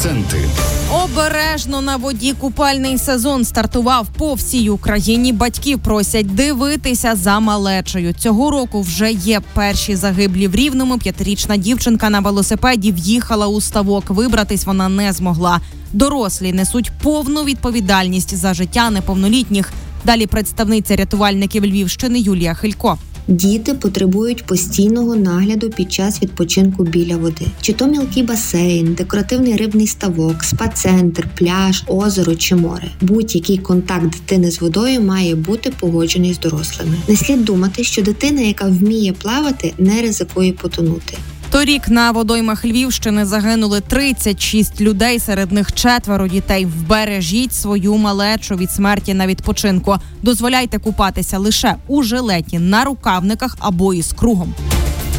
Акценти обережно на воді купальний сезон стартував по всій Україні. Батьки просять дивитися за малечею. Цього року вже є перші загиблі в рівному. П'ятирічна дівчинка на велосипеді в'їхала у ставок. Вибратись вона не змогла. Дорослі несуть повну відповідальність за життя неповнолітніх. Далі представниця рятувальників Львівщини Юлія Хилько. Діти потребують постійного нагляду під час відпочинку біля води, чи то мілкий басейн, декоративний рибний ставок, спа-центр, пляж, озеро чи море. Будь-який контакт дитини з водою має бути погоджений з дорослими. Не слід думати, що дитина, яка вміє плавати, не ризикує потонути. Торік на водоймах Львівщини загинули 36 людей, серед них четверо дітей. Вбережіть свою малечу від смерті на відпочинку. Дозволяйте купатися лише у жилеті, на рукавниках або із кругом.